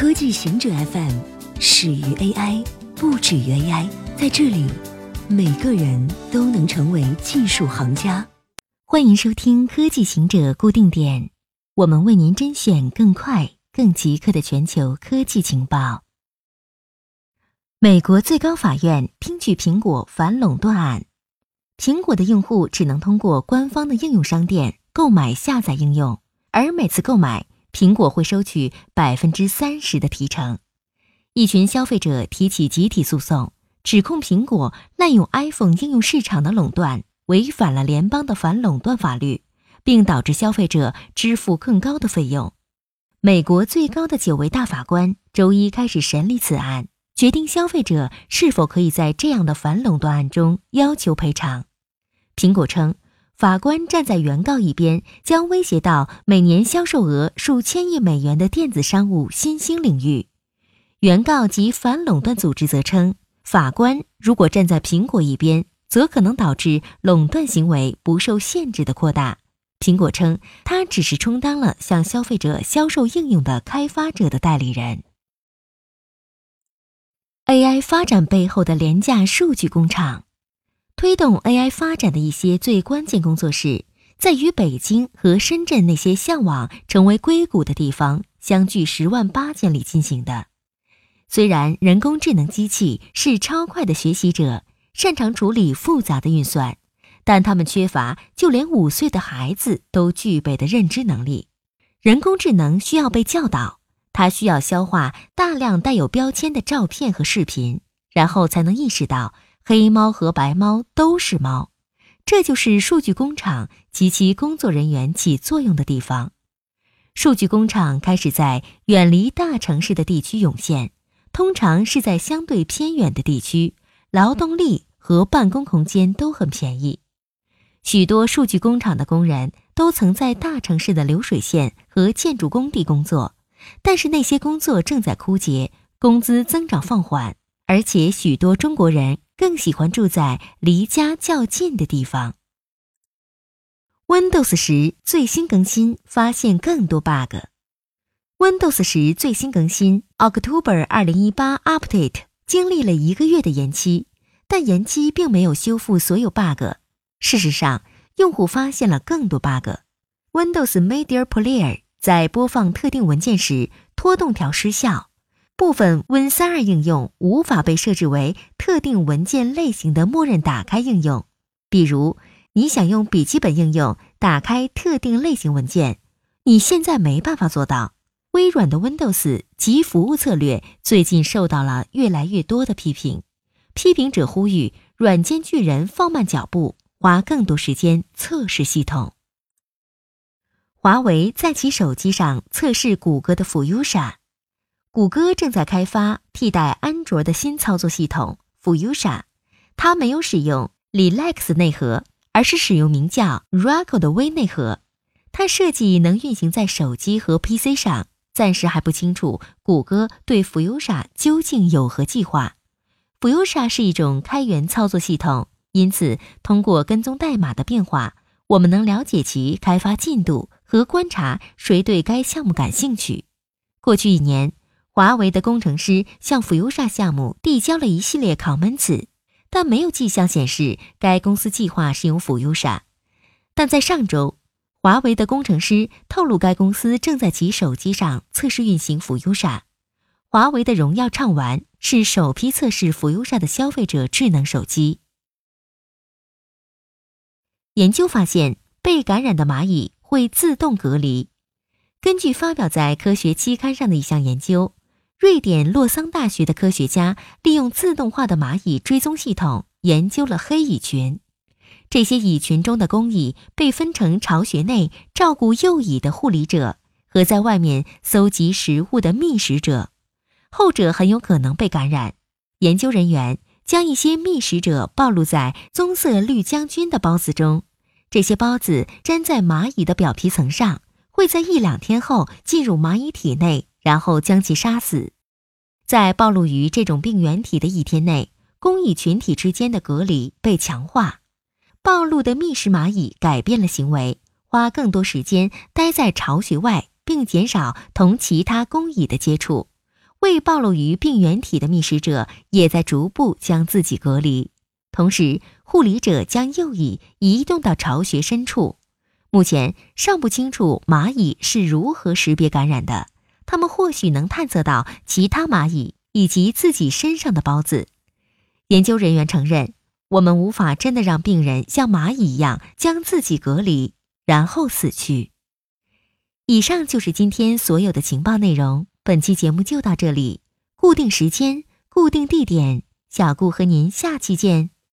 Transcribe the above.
科技行者 FM 始于 AI，不止于 AI。在这里，每个人都能成为技术行家。欢迎收听科技行者固定点，我们为您甄选更快、更即刻的全球科技情报。美国最高法院听取苹果反垄断案，苹果的用户只能通过官方的应用商店购买下载应用，而每次购买。苹果会收取百分之三十的提成。一群消费者提起集体诉讼，指控苹果滥用 iPhone 应用市场的垄断，违反了联邦的反垄断法律，并导致消费者支付更高的费用。美国最高的九位大法官周一开始审理此案，决定消费者是否可以在这样的反垄断案中要求赔偿。苹果称。法官站在原告一边，将威胁到每年销售额数千亿美元的电子商务新兴领域。原告及反垄断组织则称，法官如果站在苹果一边，则可能导致垄断行为不受限制的扩大。苹果称，它只是充当了向消费者销售应用的开发者的代理人。AI 发展背后的廉价数据工厂。推动 AI 发展的一些最关键工作是在与北京和深圳那些向往成为硅谷的地方相距十万八千里进行的。虽然人工智能机器是超快的学习者，擅长处理复杂的运算，但他们缺乏就连五岁的孩子都具备的认知能力。人工智能需要被教导，它需要消化大量带有标签的照片和视频，然后才能意识到。黑猫和白猫都是猫，这就是数据工厂及其工作人员起作用的地方。数据工厂开始在远离大城市的地区涌现，通常是在相对偏远的地区，劳动力和办公空间都很便宜。许多数据工厂的工人都曾在大城市的流水线和建筑工地工作，但是那些工作正在枯竭，工资增长放缓，而且许多中国人。更喜欢住在离家较近的地方。Windows 十最新更新发现更多 bug。Windows 十最新更新 October 二零一八 Update 经历了一个月的延期，但延期并没有修复所有 bug。事实上，用户发现了更多 bug。Windows Media Player 在播放特定文件时拖动条失效。部分 Win32 应用无法被设置为特定文件类型的默认打开应用，比如你想用笔记本应用打开特定类型文件，你现在没办法做到。微软的 Windows 及服务策略最近受到了越来越多的批评，批评者呼吁软件巨人放慢脚步，花更多时间测试系统。华为在其手机上测试谷歌的 Fuchsia。谷歌正在开发替代安卓的新操作系统 Fuchsia，它没有使用 Relax 内核，而是使用名叫 Raco 的微内核。它设计能运行在手机和 PC 上，暂时还不清楚谷歌对 Fuchsia 究竟有何计划。Fuchsia 是一种开源操作系统，因此通过跟踪代码的变化，我们能了解其开发进度和观察谁对该项目感兴趣。过去一年。华为的工程师向 Fuchsia 项目递交了一系列 comments，但没有迹象显示该公司计划使用 Fuchsia。但在上周，华为的工程师透露，该公司正在其手机上测试运行 Fuchsia。华为的荣耀畅玩是首批测试 Fuchsia 的消费者智能手机。研究发现，被感染的蚂蚁会自动隔离。根据发表在科学期刊上的一项研究。瑞典洛桑大学的科学家利用自动化的蚂蚁追踪系统研究了黑蚁群。这些蚁群中的工蚁被分成巢穴内照顾幼蚁的护理者和在外面搜集食物的觅食者，后者很有可能被感染。研究人员将一些觅食者暴露在棕色绿将军的孢子中，这些孢子粘在蚂蚁的表皮层上，会在一两天后进入蚂蚁体内。然后将其杀死，在暴露于这种病原体的一天内，工蚁群体之间的隔离被强化。暴露的觅食蚂蚁改变了行为，花更多时间待在巢穴外，并减少同其他工蚁的接触，未暴露于病原体的觅食者也在逐步将自己隔离。同时，护理者将右翼移动到巢穴深处。目前尚不清楚蚂蚁是如何识别感染的，他们或许能探测到其他蚂蚁以及自己身上的孢子。研究人员承认，我们无法真的让病人像蚂蚁一样将自己隔离，然后死去。以上就是今天所有的情报内容。本期节目就到这里，固定时间，固定地点，小顾和您下期见。